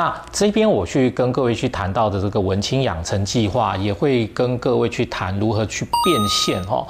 那这边我去跟各位去谈到的这个文青养成计划，也会跟各位去谈如何去变现哈。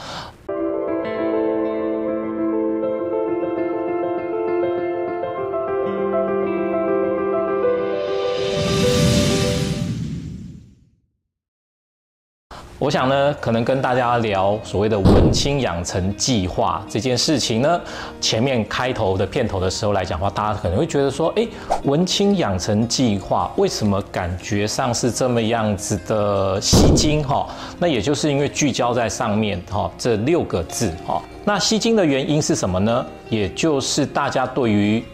我想呢，可能跟大家聊所谓的文青养成计划这件事情呢，前面开头的片头的时候来讲话，大家可能会觉得说，哎，文青养成计划为什么感觉上是这么样子的吸睛哈？那也就是因为聚焦在上面哈这六个字哈。那吸睛的原因是什么呢？也就是大家对于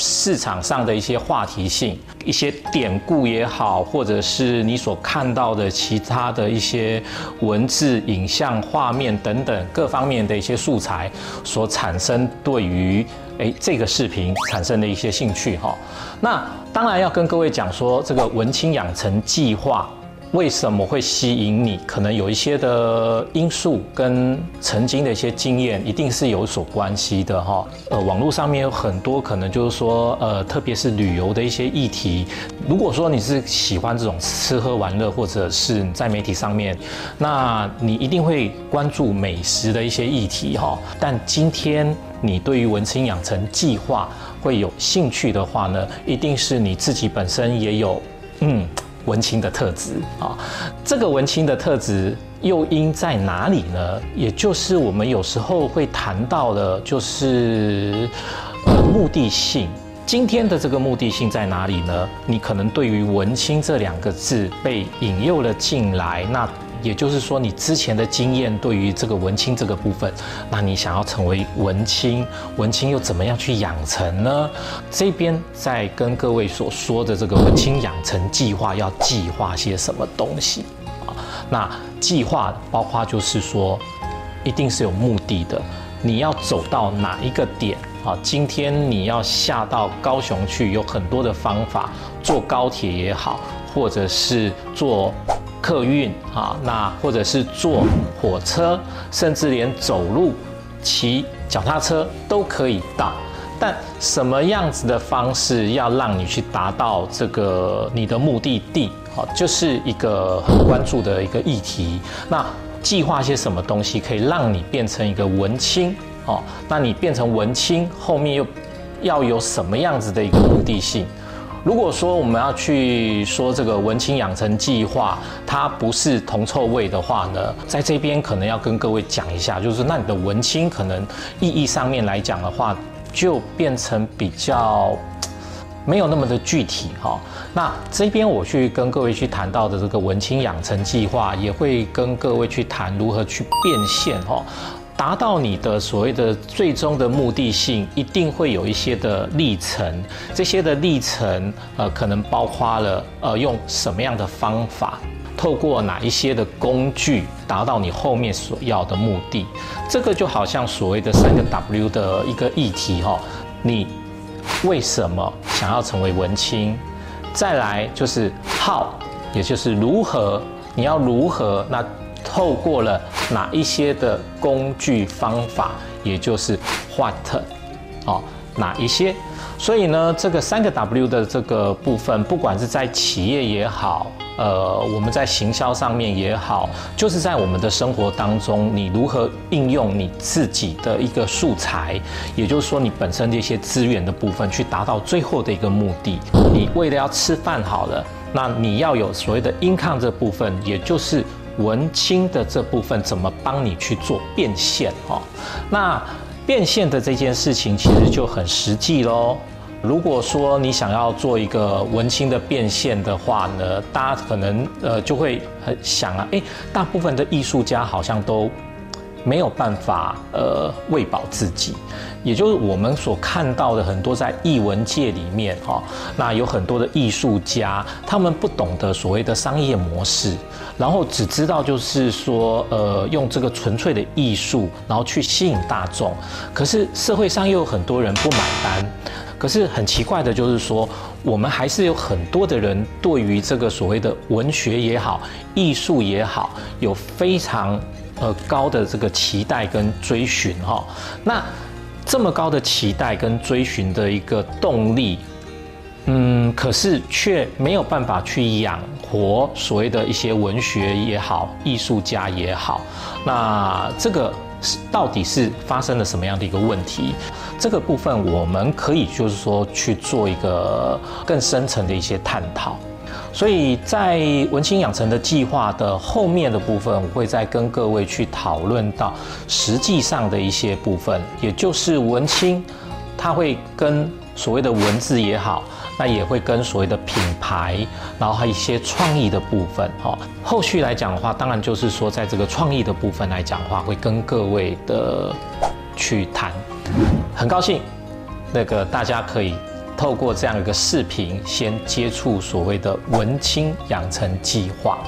市场上的一些话题性、一些典故也好，或者是你所看到的其他的一些文字、影像、画面等等各方面的一些素材，所产生对于诶这个视频产生的一些兴趣哈。那当然要跟各位讲说，这个文青养成计划。为什么会吸引你？可能有一些的因素跟曾经的一些经验一定是有所关系的哈。呃，网络上面有很多可能就是说，呃，特别是旅游的一些议题。如果说你是喜欢这种吃喝玩乐，或者是在媒体上面，那你一定会关注美食的一些议题哈。但今天你对于文青养成计划会有兴趣的话呢，一定是你自己本身也有嗯。文青的特质啊，这个文青的特质诱因在哪里呢？也就是我们有时候会谈到的，就是呃目的性。今天的这个目的性在哪里呢？你可能对于文青这两个字被引诱了进来，那。也就是说，你之前的经验对于这个文青这个部分，那你想要成为文青，文青又怎么样去养成呢？这边在跟各位所说的这个文青养成计划，要计划些什么东西啊？那计划包括就是说，一定是有目的的，你要走到哪一个点啊？今天你要下到高雄去，有很多的方法，坐高铁也好，或者是坐。客运啊，那或者是坐火车，甚至连走路、骑脚踏车都可以到。但什么样子的方式要让你去达到这个你的目的地？好，就是一个很关注的一个议题。那计划些什么东西可以让你变成一个文青？哦，那你变成文青后面又要有什么样子的一个目的性？如果说我们要去说这个文青养成计划，它不是铜臭味的话呢，在这边可能要跟各位讲一下，就是那你的文青可能意义上面来讲的话，就变成比较没有那么的具体哈。那这边我去跟各位去谈到的这个文青养成计划，也会跟各位去谈如何去变现哈。达到你的所谓的最终的目的性，一定会有一些的历程。这些的历程，呃，可能包括了呃，用什么样的方法，透过哪一些的工具，达到你后面所要的目的。这个就好像所谓的三个 W 的一个议题哈。你为什么想要成为文青？再来就是 How，也就是如何，你要如何那。透过了哪一些的工具方法，也就是 what，哦，哪一些？所以呢，这个三个 W 的这个部分，不管是在企业也好，呃，我们在行销上面也好，就是在我们的生活当中，你如何应用你自己的一个素材，也就是说你本身的一些资源的部分，去达到最后的一个目的。你为了要吃饭好了，那你要有所谓的 income 这部分，也就是。文青的这部分怎么帮你去做变现？哦，那变现的这件事情其实就很实际喽。如果说你想要做一个文青的变现的话呢，大家可能呃就会很想啊，诶，大部分的艺术家好像都。没有办法，呃，喂饱自己，也就是我们所看到的很多在艺文界里面，哈，那有很多的艺术家，他们不懂得所谓的商业模式，然后只知道就是说，呃，用这个纯粹的艺术，然后去吸引大众。可是社会上又有很多人不买单。可是很奇怪的就是说，我们还是有很多的人对于这个所谓的文学也好，艺术也好，有非常。呃，高的这个期待跟追寻哈，那这么高的期待跟追寻的一个动力，嗯，可是却没有办法去养活所谓的一些文学也好、艺术家也好。那这个是到底是发生了什么样的一个问题？这个部分我们可以就是说去做一个更深层的一些探讨。所以在文青养成的计划的后面的部分，我会再跟各位去讨论到实际上的一些部分，也就是文青，它会跟所谓的文字也好，那也会跟所谓的品牌，然后还有一些创意的部分，哈。后续来讲的话，当然就是说在这个创意的部分来讲的话，会跟各位的去谈。很高兴，那个大家可以。透过这样一个视频，先接触所谓的文青养成计划。